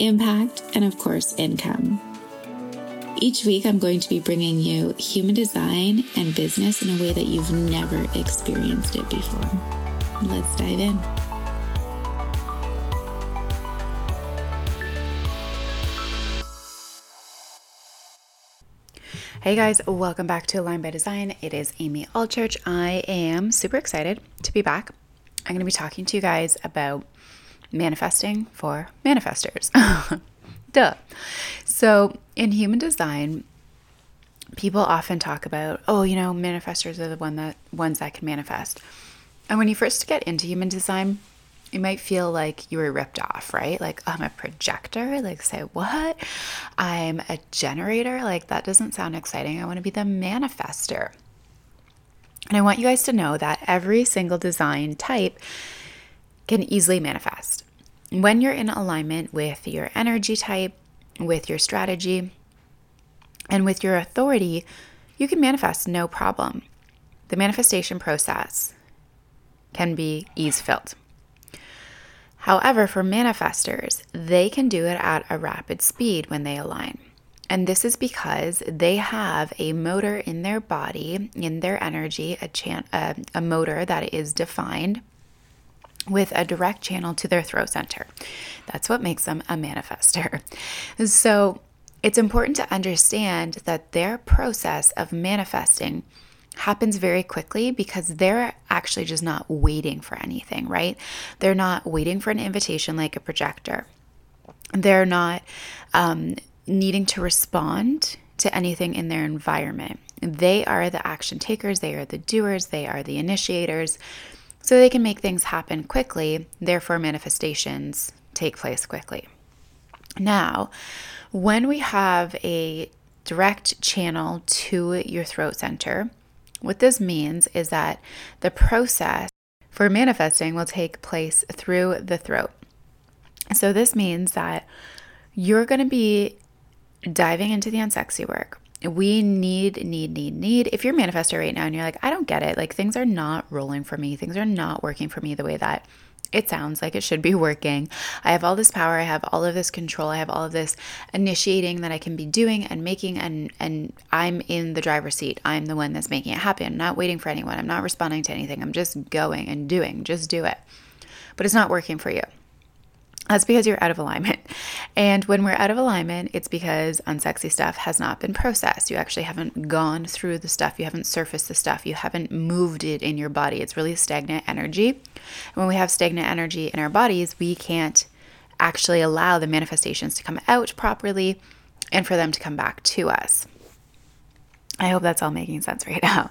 impact, and of course, income. Each week, I'm going to be bringing you human design and business in a way that you've never experienced it before. Let's dive in. Hey guys, welcome back to Align by Design. It is Amy Allchurch. I am super excited to be back. I'm going to be talking to you guys about manifesting for manifestors. Duh. So, in human design, people often talk about, oh, you know, manifestors are the one that ones that can manifest. And when you first get into human design, you might feel like you were ripped off, right? Like, I'm a projector. Like, say, what? I'm a generator. Like, that doesn't sound exciting. I want to be the manifester. And I want you guys to know that every single design type can easily manifest. When you're in alignment with your energy type, with your strategy, and with your authority, you can manifest no problem. The manifestation process can be ease filled. However, for manifestors, they can do it at a rapid speed when they align. And this is because they have a motor in their body, in their energy, a, chan- a, a motor that is defined with a direct channel to their throat center. That's what makes them a manifester. So it's important to understand that their process of manifesting happens very quickly because they're actually just not waiting for anything, right? They're not waiting for an invitation like a projector. They're not um, needing to respond to anything in their environment. They are the action takers, they are the doers, they are the initiators so they can make things happen quickly, therefore, manifestations take place quickly. Now, when we have a direct channel to your throat center, what this means is that the process for manifesting will take place through the throat. So, this means that you're going to be diving into the unsexy work we need, need, need, need. If you're manifestor right now and you're like, I don't get it, like things are not rolling for me, things are not working for me the way that it sounds like it should be working. I have all this power, I have all of this control, I have all of this initiating that I can be doing and making and and I'm in the driver's seat. I'm the one that's making it happen. I'm not waiting for anyone. I'm not responding to anything. I'm just going and doing. Just do it. But it's not working for you. That's because you're out of alignment. And when we're out of alignment, it's because unsexy stuff has not been processed. You actually haven't gone through the stuff, you haven't surfaced the stuff, you haven't moved it in your body. It's really stagnant energy. And when we have stagnant energy in our bodies, we can't actually allow the manifestations to come out properly and for them to come back to us. I hope that's all making sense right now.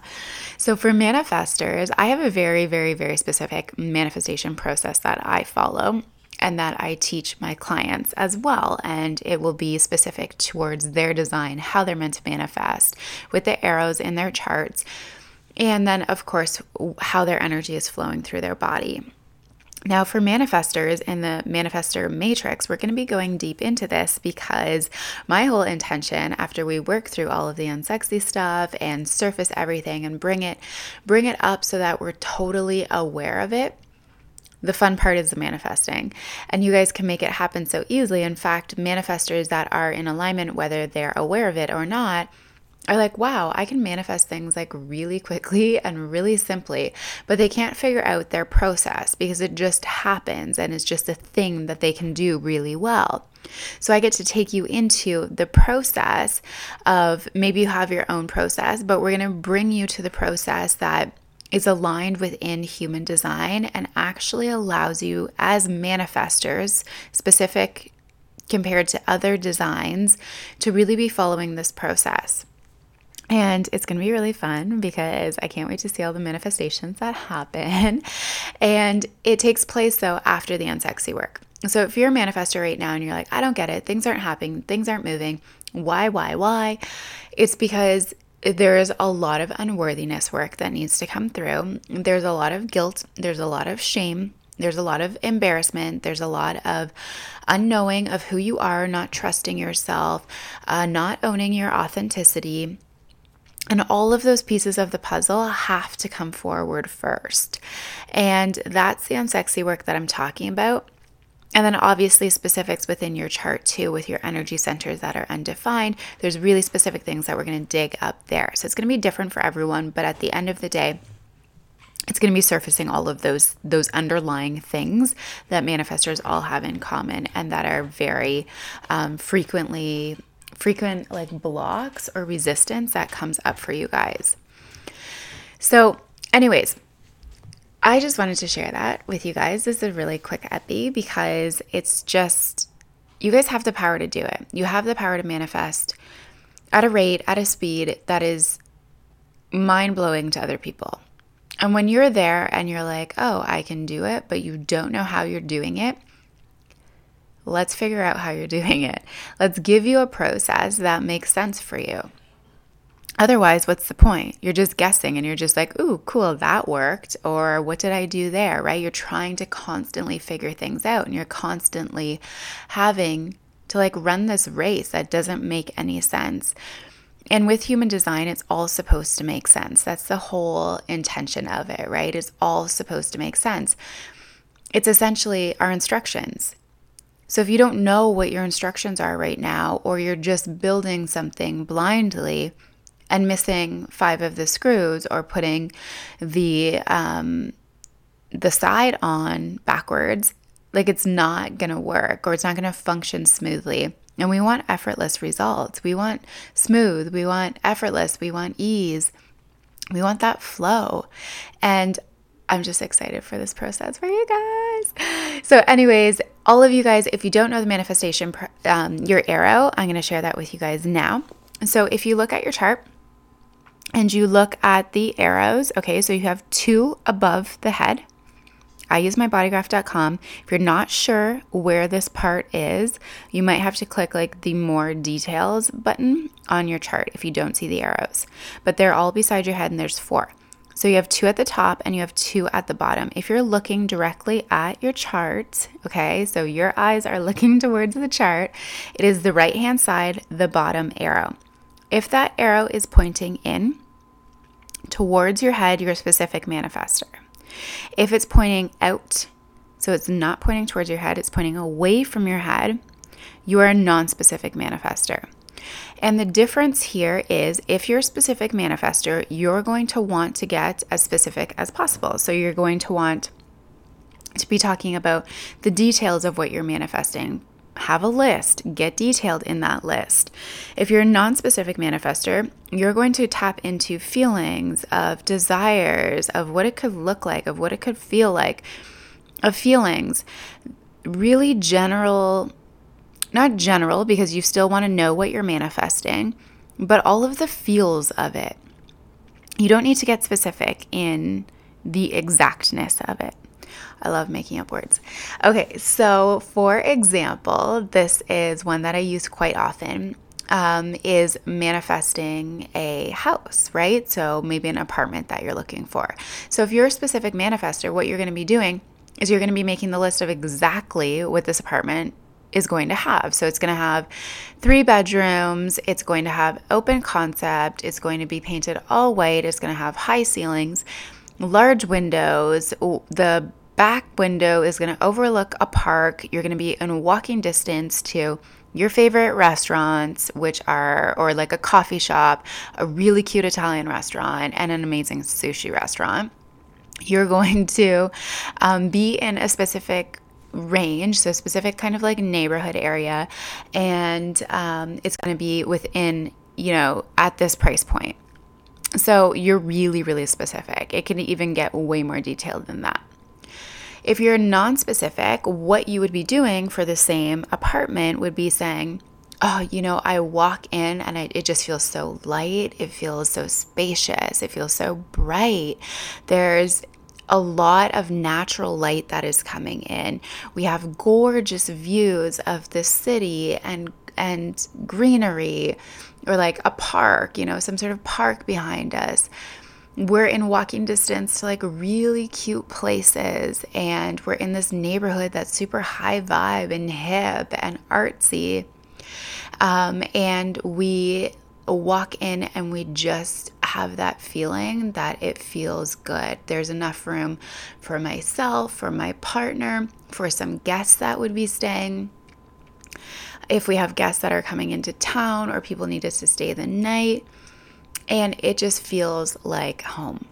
So, for manifestors, I have a very, very, very specific manifestation process that I follow and that I teach my clients as well. And it will be specific towards their design, how they're meant to manifest with the arrows in their charts. And then, of course, how their energy is flowing through their body. Now, for manifestors in the manifestor matrix, we're going to be going deep into this because my whole intention after we work through all of the unsexy stuff and surface everything and bring it bring it up so that we're totally aware of it the fun part is the manifesting, and you guys can make it happen so easily. In fact, manifestors that are in alignment, whether they're aware of it or not, are like, wow, I can manifest things like really quickly and really simply, but they can't figure out their process because it just happens and it's just a thing that they can do really well. So I get to take you into the process of maybe you have your own process, but we're going to bring you to the process that is aligned within human design and actually allows you as manifestors, specific compared to other designs, to really be following this process. And it's going to be really fun because I can't wait to see all the manifestations that happen. And it takes place though after the unsexy work. So if you're a manifester right now and you're like, I don't get it, things aren't happening, things aren't moving, why, why, why? It's because there is a lot of unworthiness work that needs to come through. There's a lot of guilt, there's a lot of shame, there's a lot of embarrassment, there's a lot of unknowing of who you are, not trusting yourself, uh, not owning your authenticity. And all of those pieces of the puzzle have to come forward first. And that's the unsexy work that I'm talking about. And then obviously specifics within your chart too, with your energy centers that are undefined. There's really specific things that we're going to dig up there. So it's going to be different for everyone, but at the end of the day, it's going to be surfacing all of those those underlying things that manifestors all have in common and that are very um, frequently frequent like blocks or resistance that comes up for you guys. So, anyways, I just wanted to share that with you guys. This is a really quick epi because it's just, you guys have the power to do it. You have the power to manifest at a rate, at a speed that is mind blowing to other people. And when you're there and you're like, oh, I can do it, but you don't know how you're doing it, let's figure out how you're doing it. Let's give you a process that makes sense for you. Otherwise, what's the point? You're just guessing and you're just like, ooh, cool, that worked. Or what did I do there, right? You're trying to constantly figure things out and you're constantly having to like run this race that doesn't make any sense. And with human design, it's all supposed to make sense. That's the whole intention of it, right? It's all supposed to make sense. It's essentially our instructions. So if you don't know what your instructions are right now, or you're just building something blindly, and missing five of the screws or putting the um, the side on backwards, like it's not to work or it's not to function smoothly. And we want effortless results. We want smooth, we want effortless, we want ease. We want that flow. And I'm just excited for this process for you guys. So, anyways, all of you guys, if you don't know the manifestation, um, your arrow, I'm going to share that with you guys now. So, if you look at your chart, and you look at the arrows, okay, so you have two above the head. I use mybodygraph.com. If you're not sure where this part is, you might have to click like the more details button on your chart if you don't see the arrows. But they're all beside your head and there's four. So you have two at the top and you have two at the bottom. If you're looking directly at your chart, okay, so your eyes are looking towards the chart, it is the right hand side, the bottom arrow. If that arrow is pointing in towards your head, you're a specific manifester. If it's pointing out, so it's not pointing towards your head, it's pointing away from your head, you are a non specific manifester. And the difference here is if you're a specific manifester, you're going to want to get as specific as possible. So you're going to want to be talking about the details of what you're manifesting, have a list, get detailed in that list. If you're a non specific manifester, you're going to tap into feelings of desires, of what it could look like, of what it could feel like, of feelings. Really general, not general, because you still want to know what you're manifesting, but all of the feels of it. You don't need to get specific in the exactness of it. I love making up words. Okay, so for example, this is one that I use quite often. Um, is manifesting a house, right? So maybe an apartment that you're looking for. So if you're a specific manifester, what you're going to be doing is you're going to be making the list of exactly what this apartment is going to have. So it's going to have three bedrooms, it's going to have open concept, it's going to be painted all white, it's going to have high ceilings, large windows, the back window is going to overlook a park. You're going to be in walking distance to your favorite restaurants, which are, or like a coffee shop, a really cute Italian restaurant, and an amazing sushi restaurant. You're going to um, be in a specific range, so specific kind of like neighborhood area, and um, it's going to be within, you know, at this price point. So you're really, really specific. It can even get way more detailed than that. If you're non specific, what you would be doing for the same apartment would be saying, Oh, you know, I walk in and I, it just feels so light. It feels so spacious. It feels so bright. There's a lot of natural light that is coming in. We have gorgeous views of the city and and greenery or like a park, you know, some sort of park behind us. We're in walking distance to like really cute places and we're in this neighborhood that's super high vibe and hip and artsy. Um, and we walk in and we just have that feeling that it feels good. There's enough room for myself, for my partner, for some guests that would be staying. If we have guests that are coming into town or people need us to stay the night, and it just feels like home.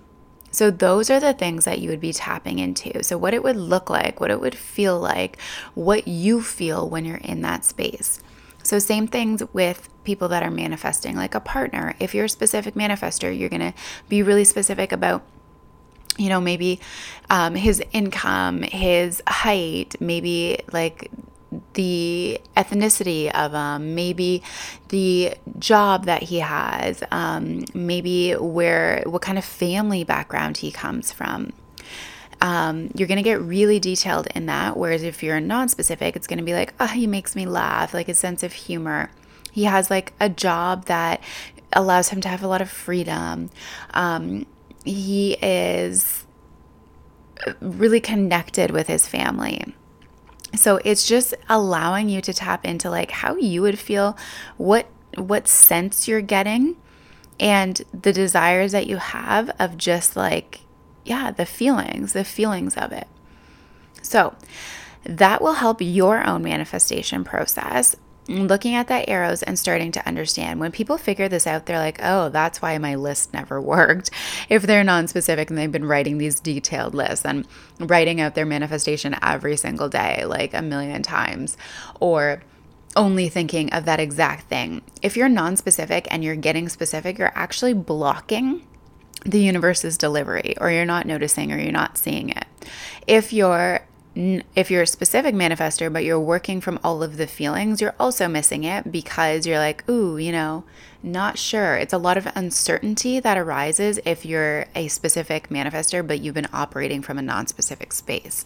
So, those are the things that you would be tapping into. So, what it would look like, what it would feel like, what you feel when you're in that space. So, same things with people that are manifesting, like a partner. If you're a specific manifester, you're going to be really specific about you know, maybe um, his income, his height, maybe like the ethnicity of him, maybe the job that he has, um, maybe where what kind of family background he comes from um, you're going to get really detailed in that. Whereas if you're non specific, it's going to be like, oh, he makes me laugh, like a sense of humor. He has like a job that allows him to have a lot of freedom. Um, he is really connected with his family. So it's just allowing you to tap into like how you would feel, what what sense you're getting and the desires that you have of just like yeah, the feelings, the feelings of it. So that will help your own manifestation process. Looking at that arrows and starting to understand when people figure this out, they're like, oh, that's why my list never worked. If they're non specific and they've been writing these detailed lists and writing out their manifestation every single day, like a million times, or only thinking of that exact thing. If you're non specific and you're getting specific, you're actually blocking the universe's delivery or you're not noticing or you're not seeing it. If you're if you're a specific manifester but you're working from all of the feelings, you're also missing it because you're like, "Ooh, you know, not sure." It's a lot of uncertainty that arises if you're a specific manifester but you've been operating from a non-specific space.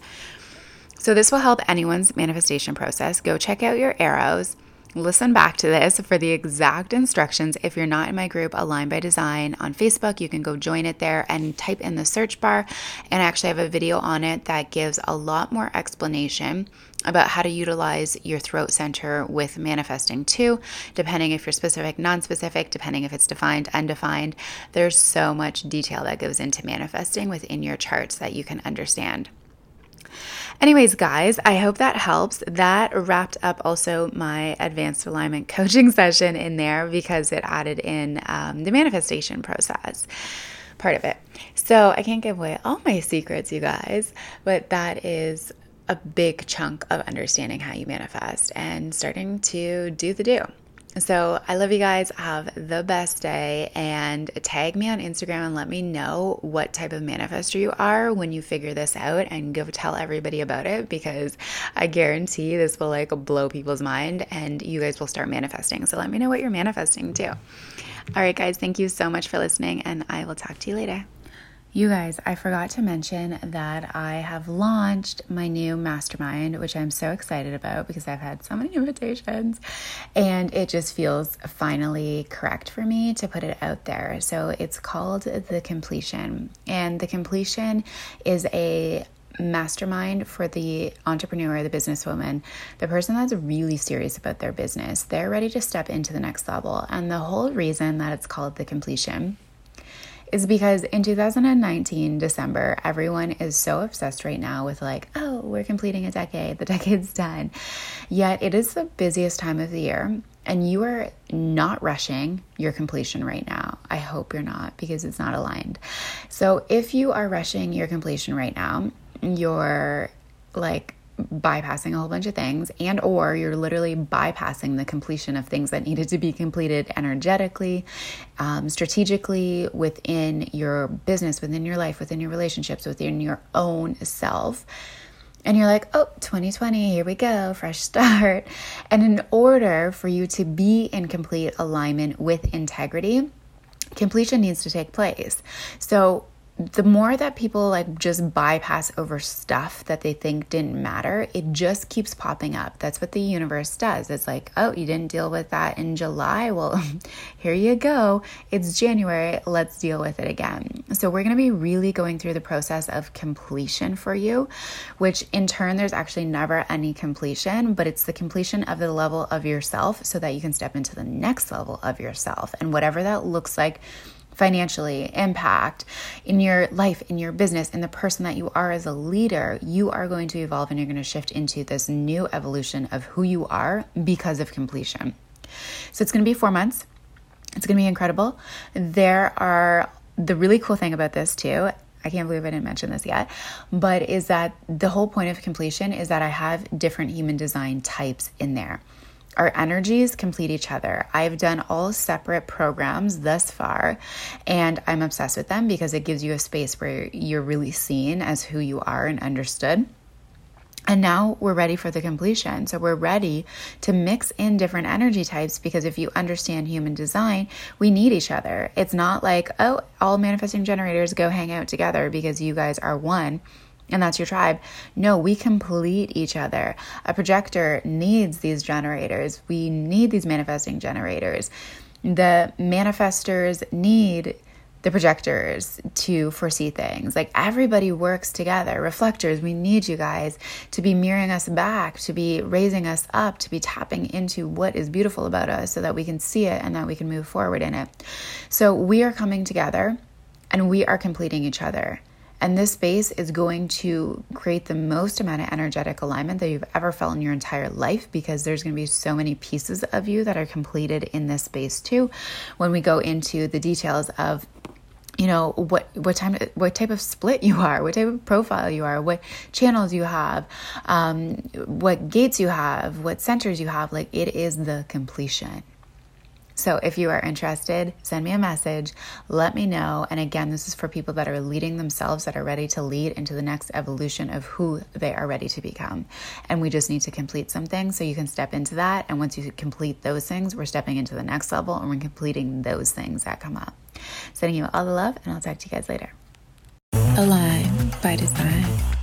So this will help anyone's manifestation process. Go check out your arrows listen back to this for the exact instructions. If you're not in my group, Align by Design on Facebook, you can go join it there and type in the search bar. And I actually have a video on it that gives a lot more explanation about how to utilize your throat center with manifesting too, depending if you're specific, non specific, depending if it's defined, undefined. There's so much detail that goes into manifesting within your charts that you can understand. Anyways, guys, I hope that helps. That wrapped up also my advanced alignment coaching session in there because it added in um, the manifestation process part of it. So I can't give away all my secrets, you guys, but that is a big chunk of understanding how you manifest and starting to do the do. So I love you guys. Have the best day and tag me on Instagram and let me know what type of manifester you are when you figure this out and go tell everybody about it because I guarantee this will like blow people's mind and you guys will start manifesting. So let me know what you're manifesting too. All right, guys, thank you so much for listening and I will talk to you later. You guys, I forgot to mention that I have launched my new mastermind, which I'm so excited about because I've had so many invitations and it just feels finally correct for me to put it out there. So it's called The Completion, and The Completion is a mastermind for the entrepreneur, the businesswoman, the person that's really serious about their business. They're ready to step into the next level. And the whole reason that it's called The Completion is because in 2019, December, everyone is so obsessed right now with, like, oh, we're completing a decade, the decade's done. Yet it is the busiest time of the year, and you are not rushing your completion right now. I hope you're not because it's not aligned. So if you are rushing your completion right now, you're like bypassing a whole bunch of things and or you're literally bypassing the completion of things that needed to be completed energetically um, strategically within your business within your life within your relationships within your own self and you're like, oh, 2020, here we go, fresh start. And in order for you to be in complete alignment with integrity, completion needs to take place. So the more that people like just bypass over stuff that they think didn't matter, it just keeps popping up. That's what the universe does. It's like, oh, you didn't deal with that in July. Well, here you go. It's January. Let's deal with it again. So, we're going to be really going through the process of completion for you, which in turn, there's actually never any completion, but it's the completion of the level of yourself so that you can step into the next level of yourself. And whatever that looks like financially, impact in your life, in your business, in the person that you are as a leader, you are going to evolve and you're going to shift into this new evolution of who you are because of completion. So it's going to be four months. It's going to be incredible. There are the really cool thing about this too I can't believe I didn't mention this yet, but is that the whole point of completion is that I have different human design types in there. Our energies complete each other. I've done all separate programs thus far, and I'm obsessed with them because it gives you a space where you're really seen as who you are and understood. And now we're ready for the completion. So we're ready to mix in different energy types because if you understand human design, we need each other. It's not like, oh, all manifesting generators go hang out together because you guys are one and that's your tribe. No, we complete each other. A projector needs these generators. We need these manifesting generators. The manifestors need the projectors to foresee things. Like everybody works together. Reflectors, we need you guys to be mirroring us back, to be raising us up, to be tapping into what is beautiful about us so that we can see it and that we can move forward in it. So we are coming together and we are completing each other. And this space is going to create the most amount of energetic alignment that you've ever felt in your entire life because there's going to be so many pieces of you that are completed in this space too. When we go into the details of you know what what time what type of split you are what type of profile you are what channels you have um, what gates you have what centers you have like it is the completion so if you are interested, send me a message, let me know. And again, this is for people that are leading themselves, that are ready to lead into the next evolution of who they are ready to become. And we just need to complete some things so you can step into that. And once you complete those things, we're stepping into the next level and we're completing those things that come up. Sending you all the love, and I'll talk to you guys later. Align by design.